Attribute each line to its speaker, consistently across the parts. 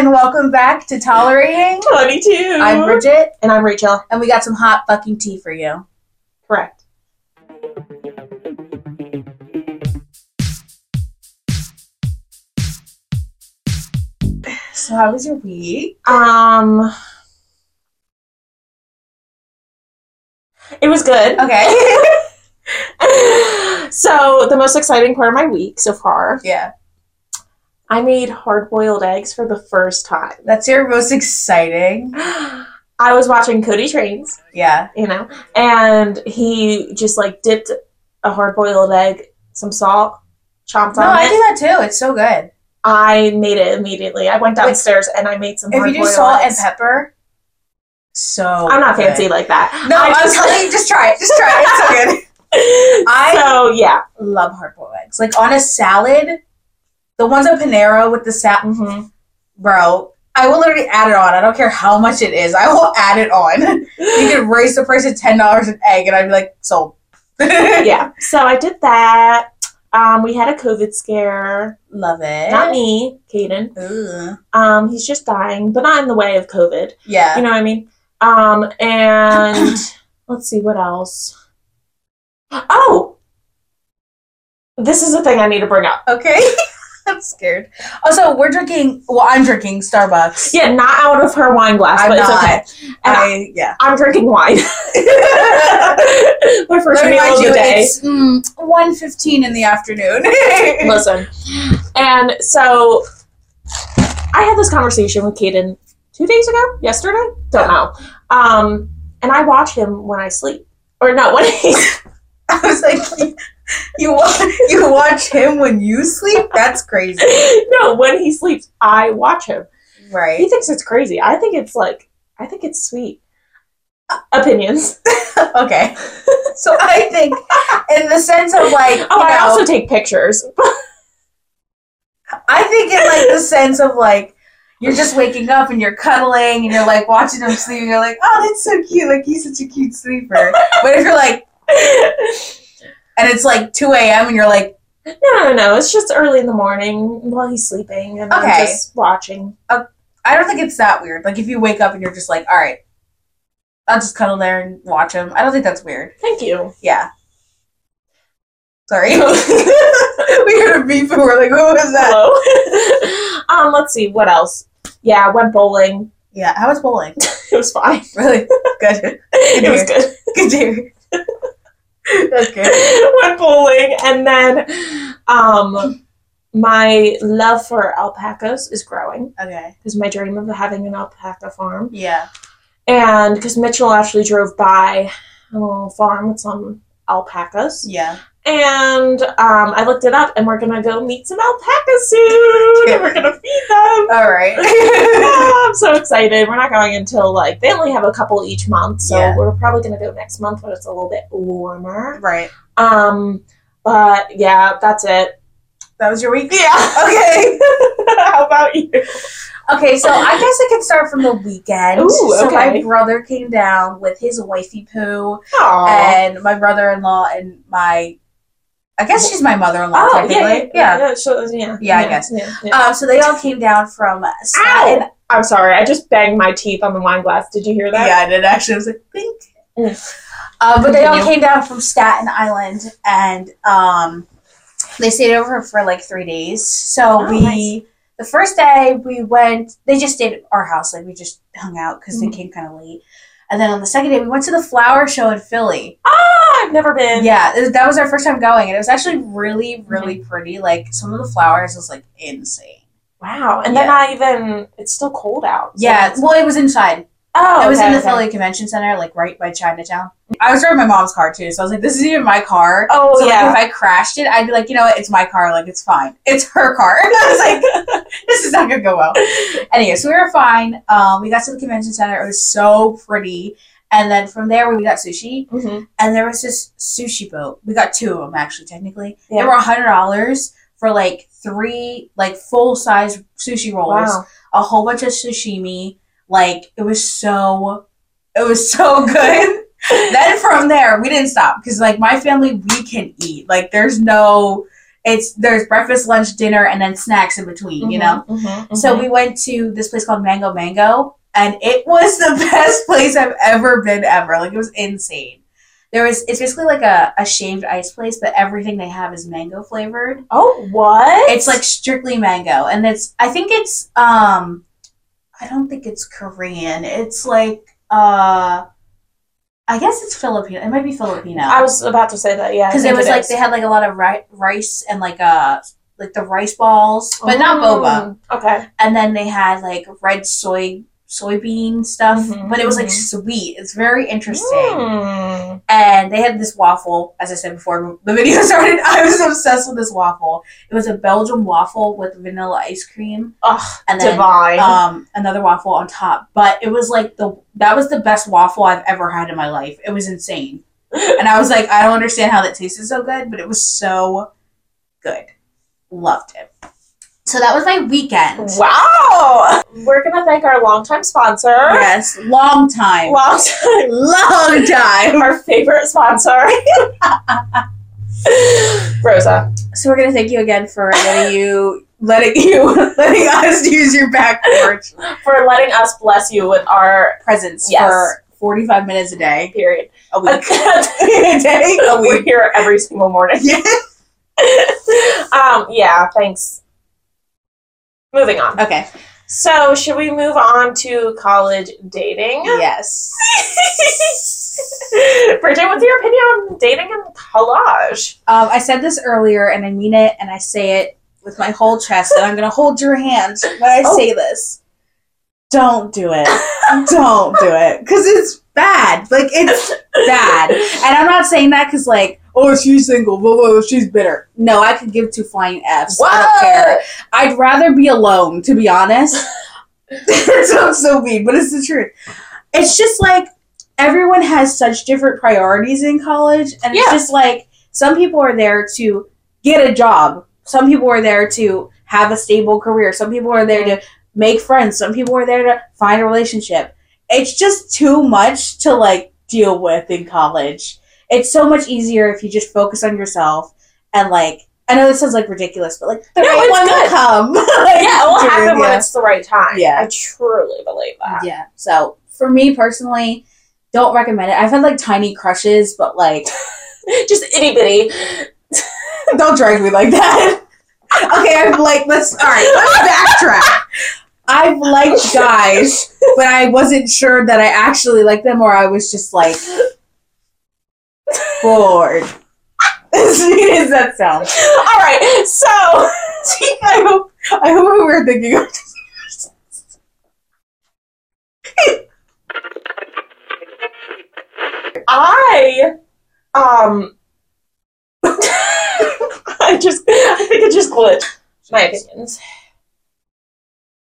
Speaker 1: and welcome back to Tolerating.
Speaker 2: 22.
Speaker 1: I'm Bridget,
Speaker 2: And I'm Rachel.
Speaker 1: and we got some hot fucking tea for you.
Speaker 2: Correct.
Speaker 1: So, how was your week?
Speaker 2: Um, it was good.
Speaker 1: Okay.
Speaker 2: so, the most exciting part of my week so far,
Speaker 1: yeah,
Speaker 2: I made hard boiled eggs for the first time.
Speaker 1: that's your most exciting.
Speaker 2: I was watching Cody Trains,
Speaker 1: Yeah.
Speaker 2: you know, and he just like dipped a hard boiled egg, some salt, chomped
Speaker 1: No,
Speaker 2: on
Speaker 1: I
Speaker 2: it.
Speaker 1: do that too. It's so good.
Speaker 2: I made it immediately. I went downstairs and I made some
Speaker 1: If you do salt and pepper, so
Speaker 2: I'm not
Speaker 1: good.
Speaker 2: fancy like that.
Speaker 1: No,
Speaker 2: I
Speaker 1: I'm
Speaker 2: just
Speaker 1: telling you, just try it. Just try it. It's so good. I-
Speaker 2: so yeah.
Speaker 1: Love hard boiled eggs. Like on a salad, the ones at Panera with the salad,
Speaker 2: hmm
Speaker 1: bro. I will literally add it on. I don't care how much it is. I will add it on. You can raise the price to ten dollars an egg, and I'd be like, sold.
Speaker 2: yeah. So I did that. Um, we had a COVID scare.
Speaker 1: Love it.
Speaker 2: Not me, Caden. Um, he's just dying, but not in the way of COVID.
Speaker 1: Yeah.
Speaker 2: You know what I mean? Um, and let's see what else. Oh, this is a thing I need to bring up.
Speaker 1: Okay. I'm scared. Also, we're drinking. Well, I'm drinking Starbucks.
Speaker 2: Yeah, not out of her wine glass,
Speaker 1: I'm
Speaker 2: but
Speaker 1: not.
Speaker 2: it's okay. And I,
Speaker 1: yeah.
Speaker 2: I'm drinking wine. My first
Speaker 1: Let me
Speaker 2: meal of the
Speaker 1: you,
Speaker 2: day.
Speaker 1: it's mm, 1.15 in the afternoon.
Speaker 2: Listen. And so I had this conversation with Caden two days ago, yesterday, don't know. Um, and I watch him when I sleep. Or no, when he's
Speaker 1: I was like, you, you wa- you watch him when you sleep? That's crazy.
Speaker 2: no, when he sleeps, I watch him.
Speaker 1: Right.
Speaker 2: He thinks it's crazy. I think it's like I think it's sweet. Uh, opinions.
Speaker 1: Okay. So I think, in the sense of like,
Speaker 2: Oh, I
Speaker 1: know,
Speaker 2: also take pictures.
Speaker 1: I think in like the sense of like you're just waking up and you're cuddling and you're like watching him sleep and you're like, oh, that's so cute. Like he's such a cute sleeper. But if you're like, it's like 2 a.m. and you're like,
Speaker 2: No, no, no. It's just early in the morning while he's sleeping and
Speaker 1: Okay.
Speaker 2: I'm just watching.
Speaker 1: I don't think it's that weird. Like if you wake up and you're just like, all right, I'll just cuddle there and watch him. I don't think that's weird.
Speaker 2: Thank you.
Speaker 1: Yeah. Sorry. we heard a beep and we're like, what was that?
Speaker 2: Hello. um, let's see what else. Yeah, I went bowling.
Speaker 1: Yeah. How was bowling?
Speaker 2: It was fine.
Speaker 1: Really good.
Speaker 2: it was good.
Speaker 1: Good to hear. That's good.
Speaker 2: went bowling, and then um, my love for alpacas is growing
Speaker 1: Okay.
Speaker 2: because my dream of having an alpaca farm,
Speaker 1: Yeah.
Speaker 2: and because Mitchell actually drove by a little farm with some alpacas,
Speaker 1: Yeah.
Speaker 2: And um, I looked it up, and we're gonna go meet some alpacas soon, and we're gonna feed them.
Speaker 1: All right.
Speaker 2: Ah, I'm so excited. We're not going until like they only have a couple each month, so
Speaker 1: Yeah.
Speaker 2: we're probably gonna go next month when it's a little bit warmer.
Speaker 1: right.
Speaker 2: Um, but yeah, that's it.
Speaker 1: That was your week?
Speaker 2: Yeah.
Speaker 1: Okay.
Speaker 2: How about you?
Speaker 1: Okay, so I guess I can start from the weekend.
Speaker 2: Ooh,
Speaker 1: So my brother came down with his wifey poo
Speaker 2: Aww.
Speaker 1: and my brother-in-law and my I guess she's my mother-in-law
Speaker 2: Oh,
Speaker 1: technically.
Speaker 2: yeah,
Speaker 1: Yeah.
Speaker 2: yeah, so, yeah,
Speaker 1: Yeah, I guess.
Speaker 2: Yeah, yeah.
Speaker 1: Um, so they all came down from Staten.
Speaker 2: I'm sorry, I just banged my teeth on the wine glass. Did you hear that?
Speaker 1: Yeah, I did actually. I was like, Bink.
Speaker 2: Mm.
Speaker 1: Uh, but they all came down from Staten Island and um, they stayed over for like three days. So
Speaker 2: Oh,
Speaker 1: we,
Speaker 2: nice.
Speaker 1: the first day we went, they just stayed at our house. Like we just hung out because
Speaker 2: Mhm.
Speaker 1: they came kind of late. And then on the second day, we went to the flower show in Philly.
Speaker 2: Ah, I've never been.
Speaker 1: Yeah, that was our first time going, and it was actually really, really
Speaker 2: Mm-hmm.
Speaker 1: pretty. Like some of the flowers was like insane.
Speaker 2: Wow. And they're
Speaker 1: Yeah.
Speaker 2: not even. It's still cold out. so
Speaker 1: Yeah, well, it was inside.
Speaker 2: Oh,
Speaker 1: it was in the
Speaker 2: okay.
Speaker 1: Philly Convention Center, like right by Chinatown. I was driving my mom's car too, so I was like, "This is even my car."
Speaker 2: Oh
Speaker 1: so
Speaker 2: yeah.
Speaker 1: like, if I crashed it, I'd be like, "You know what? It's my car. Like it's fine. It's her car." I was like, "This is not gonna go well." Anyway, so we were fine. Um, we got to the convention center. It was so pretty. And then from there, we got sushi,
Speaker 2: Mhm.
Speaker 1: and there was this sushi boat. We got two of them actually, technically.
Speaker 2: Yeah.
Speaker 1: They were a hundred dollars for like three like full size sushi rolls
Speaker 2: Wow.
Speaker 1: a whole bunch of sashimi. Like it was so, it was so good. then from there, we didn't stop because like my family, we can eat. Like there's no, it's there's breakfast, lunch, dinner, and then snacks in between. You know.
Speaker 2: Mhm, mhm,
Speaker 1: So we went to this place called Mango Mango, and it was the best place I've ever been ever. Like it was insane. There was it's basically like a, a shaved ice place, but everything they have is mango flavored.
Speaker 2: oh what?
Speaker 1: It's like strictly mango, and it's I think it's um I don't think it's Korean. It's like uh I guess it's Filipino. It might be Filipino.
Speaker 2: I was about to say that. Yeah,
Speaker 1: because it was like
Speaker 2: is.
Speaker 1: they had like a lot of ri- rice and like uh like the rice balls, but not boba
Speaker 2: Mm, Okay.
Speaker 1: and then they had like red soy soybean stuff
Speaker 2: Mhm,
Speaker 1: but it was like
Speaker 2: mhm.
Speaker 1: sweet. It's very interesting.
Speaker 2: Mm.
Speaker 1: and they had this waffle as i said before the video started i was obsessed with this waffle. It was a belgian waffle with vanilla ice cream.
Speaker 2: Ugh,
Speaker 1: and then
Speaker 2: divine.
Speaker 1: um another waffle on top. But it was like the that was the best waffle i've ever had in my life. It was insane. And i was like i don't understand how that tasted so good but it was so good. Loved it so that was my weekend
Speaker 2: wow. We're gonna thank our longtime sponsor.
Speaker 1: Yes, long time.
Speaker 2: Long time.
Speaker 1: Long time.
Speaker 2: Our favorite sponsor. Rosa.
Speaker 1: So we're gonna thank you again for letting you letting you letting us use your back porch
Speaker 2: For letting us bless you with our
Speaker 1: presence
Speaker 2: Yes.
Speaker 1: for forty five minutes a day.
Speaker 2: period.
Speaker 1: A week.
Speaker 2: a
Speaker 1: day? A
Speaker 2: We're
Speaker 1: week.
Speaker 2: here every single morning.
Speaker 1: Yeah.
Speaker 2: um, yeah, thanks. Moving on.
Speaker 1: Okay.
Speaker 2: So, should we move on to college dating?
Speaker 1: Yes.
Speaker 2: Bridget, what's your opinion on dating in college?
Speaker 1: Um, I said this earlier and I mean it and I say it with my whole chest and I'm gonna hold your hand when I
Speaker 2: Oh.
Speaker 1: say this. Don't do it. Don't do it. Cause it's bad. Like it's bad. And I'm not saying that because, like, oh, she's single, blah, blah, she's bitter. No, I could give two flying F's. I don't care. I'd rather be alone, to be honest. it sounds so mean, but it's the truth. It's just like everyone has such different priorities in college, and it's just like some people are there to get a job, some people are there to have a stable career, some people are there to make friends, some people are there to find a relationship. It's just too much to like deal with in college. It's so much easier if you just focus on yourself and like I know this sounds like ridiculous, but like the
Speaker 2: No,
Speaker 1: right one will come. Like,
Speaker 2: Yeah, it will happen when it's the right time.
Speaker 1: Yeah.
Speaker 2: I truly believe that.
Speaker 1: Yeah. So for me personally, don't recommend it. I've had like tiny crushes, but like
Speaker 2: Just itty bitty.
Speaker 1: don't drag me like that. okay, I've like let's all right, let's backtrack. I've liked oh, guys, but I wasn't sure that I actually liked them or I was just like bored. as sweet as that sounds.
Speaker 2: All right, so
Speaker 1: I hope I hope we were thinking of
Speaker 2: I um I just I think it just glitched. My opinions.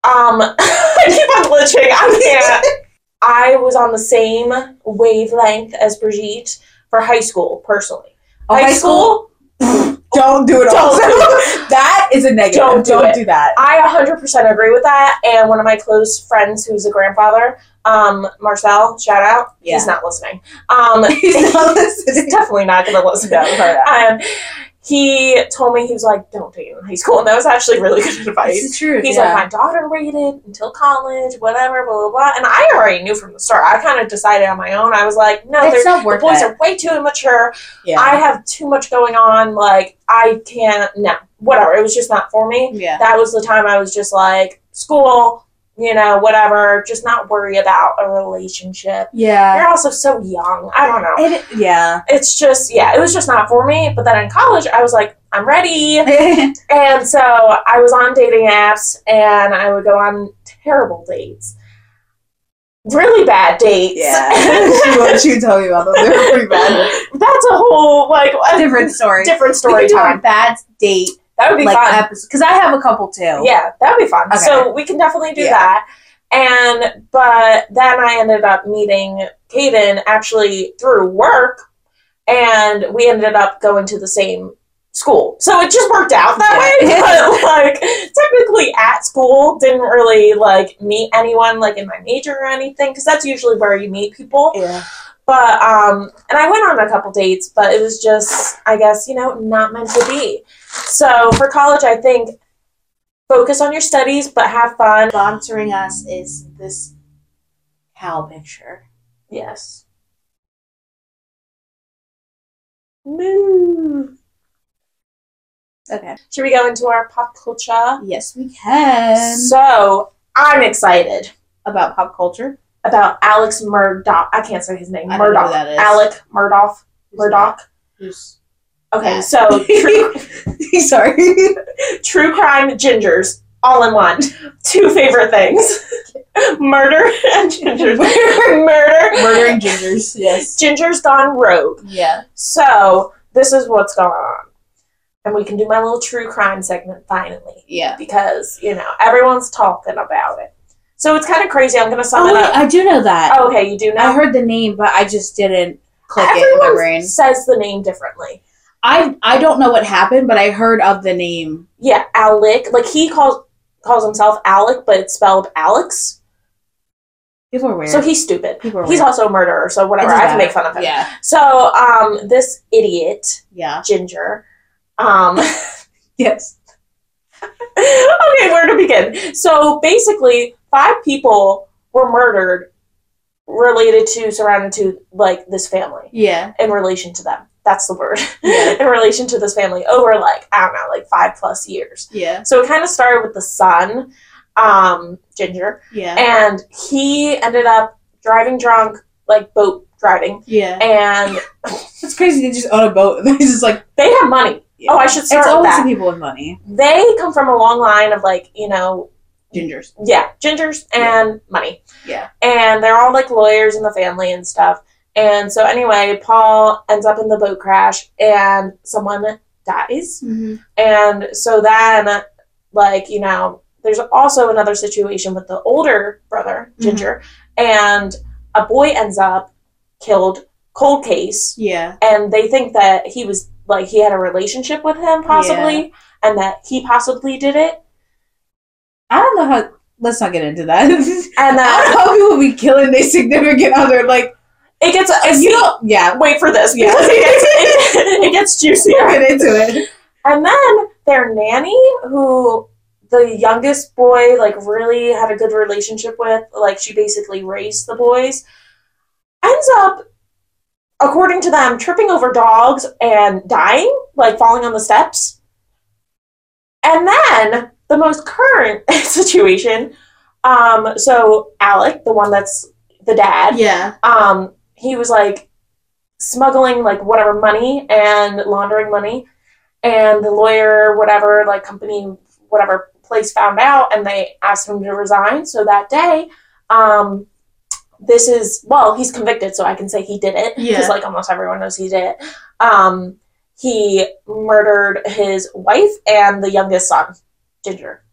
Speaker 2: Um I keep on glitching. I can't. I was on the same wavelength as Bridget for high school, personally.
Speaker 1: Oh,
Speaker 2: high school,
Speaker 1: Don't do it.
Speaker 2: Don't do it.
Speaker 1: that is a negative.
Speaker 2: Don't
Speaker 1: Don't,
Speaker 2: do
Speaker 1: do, that.
Speaker 2: I 100% agree with that. And one of my close friends who's a grandfather, um, Marcel, shout out.
Speaker 1: Yeah.
Speaker 2: He's not listening. Um,
Speaker 1: He's not
Speaker 2: he's
Speaker 1: listening.
Speaker 2: definitely not going to listen.
Speaker 1: No, that.
Speaker 2: Um, he told me he was like, "Don't date in high school," and that was actually really good advice.
Speaker 1: the truth.
Speaker 2: He's
Speaker 1: yeah.
Speaker 2: like, "My daughter waited until college, whatever, blah blah blah," and I already knew from the start. I kind of decided on my own. I was like, "No,
Speaker 1: it's
Speaker 2: they're, the boys
Speaker 1: it.
Speaker 2: are way too immature.
Speaker 1: yeah.
Speaker 2: I have too much going on. Like, I can't. No, whatever. It was just not for me."
Speaker 1: yeah.
Speaker 2: that was the time I was just like, school, you know, whatever, just not worry about a relationship.
Speaker 1: Yeah.
Speaker 2: You're also so young. I don't know.
Speaker 1: It, yeah.
Speaker 2: It's just, yeah, it was just not for me. But then in college, I was like, I'm ready. And so I was on dating apps and I would go on terrible dates. Really bad dates.
Speaker 1: yeah. she, what she told me about them. They were pretty bad.
Speaker 2: That's a whole, like,
Speaker 1: Different story.
Speaker 2: different story
Speaker 1: could do a
Speaker 2: time.
Speaker 1: bad date
Speaker 2: That would be
Speaker 1: like
Speaker 2: fun.
Speaker 1: because I have a couple too.
Speaker 2: Yeah, that would be fun.
Speaker 1: Okay.
Speaker 2: So we can definitely do
Speaker 1: Yeah.
Speaker 2: that. And but then I ended up meeting Kaden actually through work, and we ended up going to the same school. So it just worked out that
Speaker 1: Yeah.
Speaker 2: way. But like technically at school, didn't really like meet anyone like in my major or anything because that's usually where you meet people.
Speaker 1: Yeah.
Speaker 2: But um, and I went on a couple dates, but it was just, I guess, you know, not meant to be. So for college, I think focus on your studies, but have fun.
Speaker 1: Sponsoring us is this cow picture.
Speaker 2: Yes. Moo.
Speaker 1: Okay.
Speaker 2: Should we go into our pop culture?
Speaker 1: Yes, we can.
Speaker 2: So I'm excited
Speaker 1: About pop culture.
Speaker 2: about Alex Murdaugh. I can't say his name.
Speaker 1: I don't know who
Speaker 2: Murdaugh.
Speaker 1: that is.
Speaker 2: Alec Murdaugh. Murdaugh.
Speaker 1: Who's
Speaker 2: Okay, so true,
Speaker 1: Sorry.
Speaker 2: true crime gingers all in one. Two favorite things: murder and gingers. murder.
Speaker 1: Murdering gingers. Yes.
Speaker 2: Gingers gone rogue.
Speaker 1: Yeah.
Speaker 2: So this is what's going on, and we can do my little true crime segment finally
Speaker 1: Yeah.
Speaker 2: because you know everyone's talking about it. So it's kind of crazy. I'm gonna sum
Speaker 1: Oh
Speaker 2: it
Speaker 1: wait,
Speaker 2: up.
Speaker 1: I do know that.
Speaker 2: Oh, okay, you do know.
Speaker 1: I heard the name, but I just didn't click it in
Speaker 2: Everyone
Speaker 1: my brain.
Speaker 2: says the name differently.
Speaker 1: I I don't know what happened, but I heard of the name.
Speaker 2: Yeah, Alec. Like he calls calls himself Alec, but it's spelled Alex.
Speaker 1: People are weird.
Speaker 2: So he's stupid.
Speaker 1: People are
Speaker 2: He's
Speaker 1: weird.
Speaker 2: also a murderer, so whatever. I
Speaker 1: doesn't
Speaker 2: have to make fun of him.
Speaker 1: Yeah.
Speaker 2: So, um, this idiot
Speaker 1: Yeah.
Speaker 2: Ginger, um,
Speaker 1: Yes.
Speaker 2: okay, where to begin? So basically, five people were murdered related to surrounded to like this family
Speaker 1: Yeah.
Speaker 2: in relation to them. That's the word.
Speaker 1: Yeah.
Speaker 2: in relation to this family over like I don't know, like five plus years.
Speaker 1: Yeah.
Speaker 2: So it kind of started with the son, um, Ginger,
Speaker 1: Yeah.
Speaker 2: and he ended up driving drunk, like boat driving,
Speaker 1: yeah.
Speaker 2: and
Speaker 1: It's crazy. They just own a boat. and They just like.
Speaker 2: they have money. Oh, I should start
Speaker 1: It's
Speaker 2: with
Speaker 1: always
Speaker 2: that.
Speaker 1: the people with money.
Speaker 2: They come from a long line of like you know
Speaker 1: Gingers.
Speaker 2: yeah, gingers and money.
Speaker 1: Yeah.
Speaker 2: And they're all like lawyers in the family and stuff. And so anyway, Paul ends up in the boat crash and someone dies.
Speaker 1: Mm-hmm.
Speaker 2: And so then like, you know, there's also another situation with the older brother, Ginger, and a boy ends up killed cold case
Speaker 1: Yeah.
Speaker 2: and they think that he was like he had a relationship with him possibly and that he possibly did it.
Speaker 1: I don't know how. Let's not get into that.
Speaker 2: And
Speaker 1: I don't know how people be killing their significant other. Like,
Speaker 2: it gets
Speaker 1: if you don't. Yeah.
Speaker 2: wait for this
Speaker 1: Yeah.
Speaker 2: it gets, it, it gets juicier.
Speaker 1: Get into it.
Speaker 2: And then their nanny, who the youngest boy like really had a good relationship with, like she basically raised the boys, ends up, according to them, tripping over dogs and dying, like falling on the steps. And then the most current situation, um, so Alec, the one that's the dad,
Speaker 1: Yeah.
Speaker 2: um, he was like smuggling like whatever money and laundering money, and the lawyer, whatever like company, whatever place found out, and they asked him to resign. So that day, um, this is well, he's convicted, so I can say he did it because
Speaker 1: Yeah.
Speaker 2: like almost everyone knows he did it. Um, he murdered his wife and the youngest son, Ginger.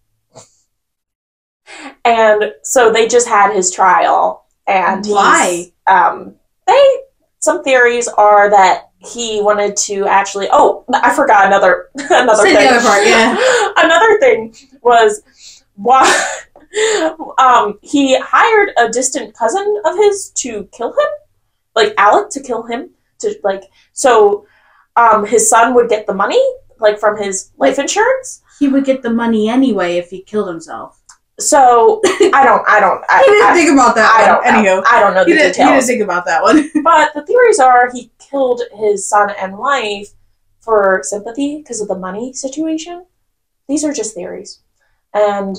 Speaker 2: And so they just had his trial, and he's-
Speaker 1: Why?
Speaker 2: um, they some theories are that he wanted to actually. Oh, I forgot another another
Speaker 1: Say the
Speaker 2: thing.
Speaker 1: other part, yeah.
Speaker 2: another thing was why um, he hired a distant cousin of his to kill him, like Alec to kill him to like so um, his son would get the money like from his life insurance.
Speaker 1: He would get the money anyway if he killed himself.
Speaker 2: So I don't, I don't, I,
Speaker 1: He didn't
Speaker 2: I,
Speaker 1: think about that
Speaker 2: I don't know.
Speaker 1: Anywho.
Speaker 2: I don't know the
Speaker 1: He didn't, he didn't think about that one.
Speaker 2: But the theories are he killed his son and wife for sympathy because of the money situation. These are just theories. And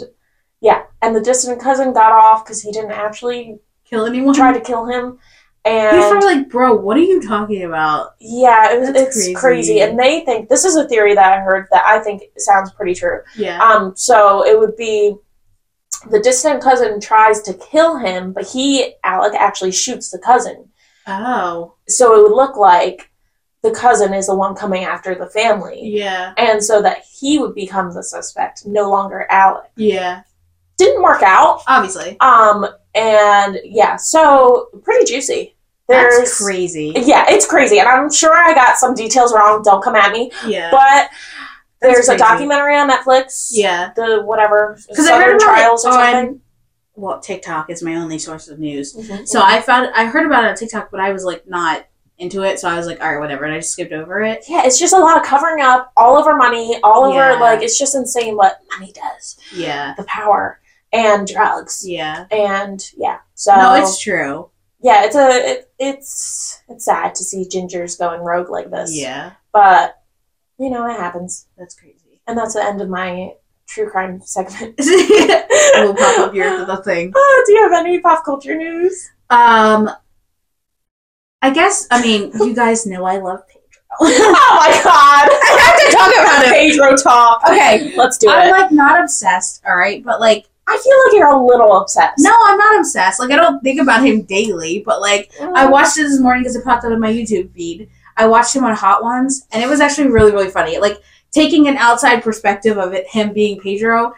Speaker 2: yeah, and the distant cousin got off because he didn't actually
Speaker 1: Kill anyone?
Speaker 2: try to kill him.
Speaker 1: He's
Speaker 2: And
Speaker 1: probably like, bro, what are you talking about?
Speaker 2: yeah, it was, it's
Speaker 1: crazy.
Speaker 2: crazy. And they think this is a theory that I heard that I think sounds pretty true.
Speaker 1: Yeah.
Speaker 2: Um, so it would be the distant cousin tries to kill him, but he, Alec, actually shoots the cousin.
Speaker 1: oh.
Speaker 2: so it would look like the cousin is the one coming after the family
Speaker 1: Yeah.
Speaker 2: and so that he would become the suspect no longer alec
Speaker 1: Yeah.
Speaker 2: didn't work out
Speaker 1: Obviously.
Speaker 2: um and yeah so pretty juicy there's
Speaker 1: That's crazy.
Speaker 2: yeah it's crazy and i'm sure i got some details wrong don't come at me
Speaker 1: Yeah.
Speaker 2: but there's a documentary on netflix
Speaker 1: yeah.
Speaker 2: the whatever
Speaker 1: Because I heard about
Speaker 2: trials
Speaker 1: it on well, TikTok is my only source of news.
Speaker 2: Mhm.
Speaker 1: So I found I heard about it on TikTok, but I was like not into it. So I was like, all right, whatever, and I just skipped over it.
Speaker 2: yeah, it's just a lot of covering up, all over money, all over
Speaker 1: Yeah.
Speaker 2: like it's just insane what money does.
Speaker 1: Yeah,
Speaker 2: The power and drugs
Speaker 1: yeah.
Speaker 2: and yeah. So
Speaker 1: No, it's true.
Speaker 2: yeah, it's a it, it's it's sad to see gingers going rogue like this.
Speaker 1: Yeah,
Speaker 2: but you know it happens,
Speaker 1: that's crazy.
Speaker 2: and that's the end of my true crime segment.
Speaker 1: we'll pop up here the thing.
Speaker 2: Oh, do you have any pop culture news?
Speaker 1: Um, I guess I mean you guys know I love Pedro.
Speaker 2: oh my god!
Speaker 1: I have to talk about it.
Speaker 2: Pedro talk.
Speaker 1: Okay,
Speaker 2: let's do it.
Speaker 1: I'm like not obsessed, all right, but like
Speaker 2: I feel like you're a little obsessed.
Speaker 1: no, I'm not obsessed. Like I don't think about him daily, but like I watched it this morning because it popped up on my YouTube feed. I watched him on Hot Ones, and it was actually really, really funny. Like taking an outside perspective of it, him being Pedro,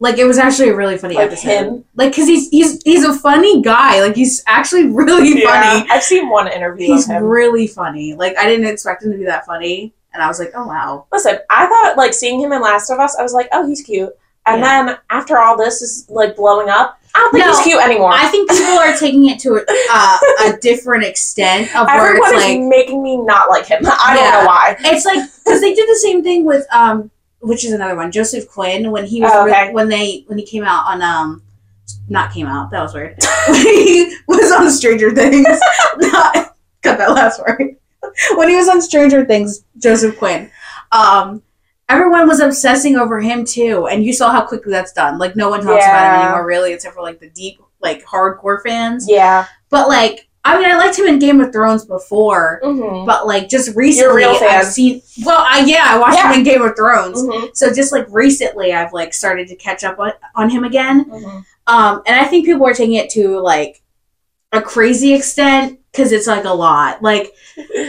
Speaker 1: like it was actually a really funny
Speaker 2: like
Speaker 1: episode.
Speaker 2: him.
Speaker 1: Like because he's he's he's a funny guy. Like he's actually really funny.
Speaker 2: I've seen one interview
Speaker 1: He's
Speaker 2: him.
Speaker 1: really funny. Like I didn't expect him to be that funny, and I was like, oh wow.
Speaker 2: Listen, I thought like seeing him in Last of Us, I was like, oh, he's cute. And
Speaker 1: Yeah.
Speaker 2: then after all this is like blowing up, I don't think
Speaker 1: No,
Speaker 2: he's cute anymore.
Speaker 1: I think people are taking it to a, uh, a different extent of where
Speaker 2: Everyone
Speaker 1: it's
Speaker 2: is
Speaker 1: like
Speaker 2: making me not like him. I
Speaker 1: Yeah.
Speaker 2: don't know why.
Speaker 1: It's like because they did the same thing with um, which is another one, Joseph Quinn when he was
Speaker 2: Oh,
Speaker 1: re-
Speaker 2: okay.
Speaker 1: when they when he came out on um, not came out that was weird he was on Stranger Things. not, cut that last word. When he was on Stranger Things, Joseph Quinn, um, everyone was obsessing over him too, and you saw how quickly that's done. Like no one talks about him anymore, really, except for like the deep, like hardcore fans.
Speaker 2: Yeah.
Speaker 1: But like, I mean, I liked him in Game of Thrones before.
Speaker 2: Mm-hmm.
Speaker 1: But like just recently. I've seen. Well, I, yeah, I watched
Speaker 2: Yeah.
Speaker 1: him in Game of Thrones.
Speaker 2: Mm-hmm.
Speaker 1: So just like recently, I've like started to catch up on, on him again.
Speaker 2: Mm-hmm.
Speaker 1: Um, and I think people are taking it to like a crazy extent because it's like a lot. Like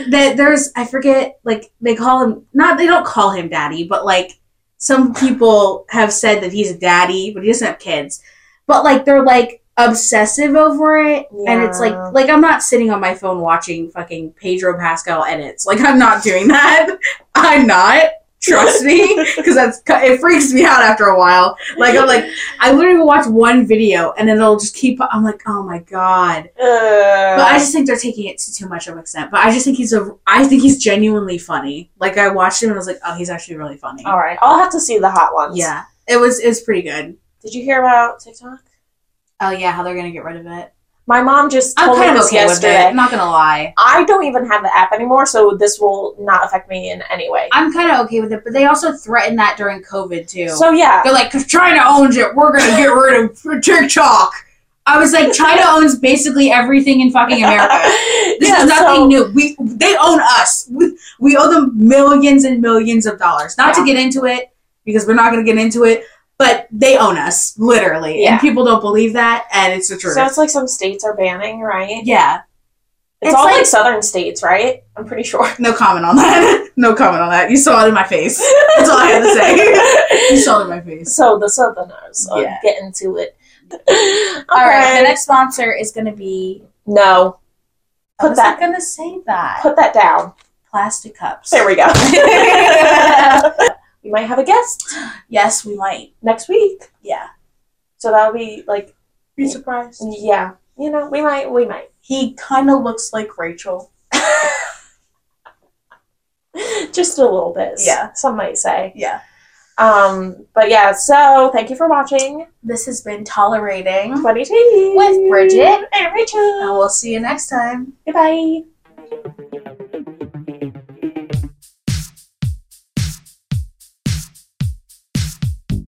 Speaker 1: that, there's I forget like they call him not they don't call him daddy, but like some people have said that he's a daddy, but he doesn't have kids. But like they're like obsessive over it and it's like like I'm not sitting on my phone watching fucking Pedro Pascal edits. Like I'm not doing that. I'm not. Trust me, because that's it freaks me out after a while. Like I'm like I literally will watch one video and then it'll just keep. I'm like, oh my god.
Speaker 2: Uh,
Speaker 1: But I just think they're taking it to too much of an extent. But I just think he's a. I think he's genuinely funny. Like I watched him and I was like, oh, he's actually really funny.
Speaker 2: all right, I'll have to see the hot ones.
Speaker 1: Yeah, it was. It was pretty good.
Speaker 2: Did you hear about TikTok?
Speaker 1: Oh yeah, how they're gonna get rid of it.
Speaker 2: My mom just
Speaker 1: I'm
Speaker 2: told me
Speaker 1: kind of
Speaker 2: this
Speaker 1: okay with it. I'm not gonna lie.
Speaker 2: I don't even have the app anymore, so this will not affect me in any way.
Speaker 1: I'm kind of okay with it, but they also threatened that during COVID too.
Speaker 2: So yeah,
Speaker 1: They're like, China owns it, we're gonna get rid of TikTok. I was like, China owns basically everything in fucking America. This
Speaker 2: Yeah,
Speaker 1: is nothing
Speaker 2: so-
Speaker 1: new. We they own us. We, we owe them millions and millions of dollars. Not to get into it because we're not gonna get into it, but they own us literally,
Speaker 2: Yeah.
Speaker 1: and people don't believe that, and it's the truth.
Speaker 2: So it's like some states are banning, right?
Speaker 1: yeah,
Speaker 2: It's,
Speaker 1: It's
Speaker 2: all like,
Speaker 1: like-
Speaker 2: southern states, right? I'm pretty sure.
Speaker 1: no comment on that. no comment on that. You saw it in my face. That's all I had to say. you saw it in my face.
Speaker 2: So the southerners are
Speaker 1: Yeah.
Speaker 2: getting to it.
Speaker 1: All right, the next sponsor is gonna be.
Speaker 2: no,
Speaker 1: I
Speaker 2: Put
Speaker 1: was
Speaker 2: that-
Speaker 1: gonna say that.
Speaker 2: put that down.
Speaker 1: plastic cups.
Speaker 2: There we go. We might have a guest
Speaker 1: yes, we might.
Speaker 2: next week,
Speaker 1: Yeah.
Speaker 2: so that'll be like,
Speaker 1: Be surprised.
Speaker 2: yeah, you know, we might, we might.
Speaker 1: He kind of looks like Rachel.
Speaker 2: Just a little bit.
Speaker 1: Yeah.
Speaker 2: Some might say.
Speaker 1: Yeah.
Speaker 2: Um, but yeah, so thank you for watching
Speaker 1: This has been Tolerating.
Speaker 2: 20 Tea
Speaker 1: With Bridget.
Speaker 2: and Rachel.
Speaker 1: And we'll see you next time.
Speaker 2: Goodbye.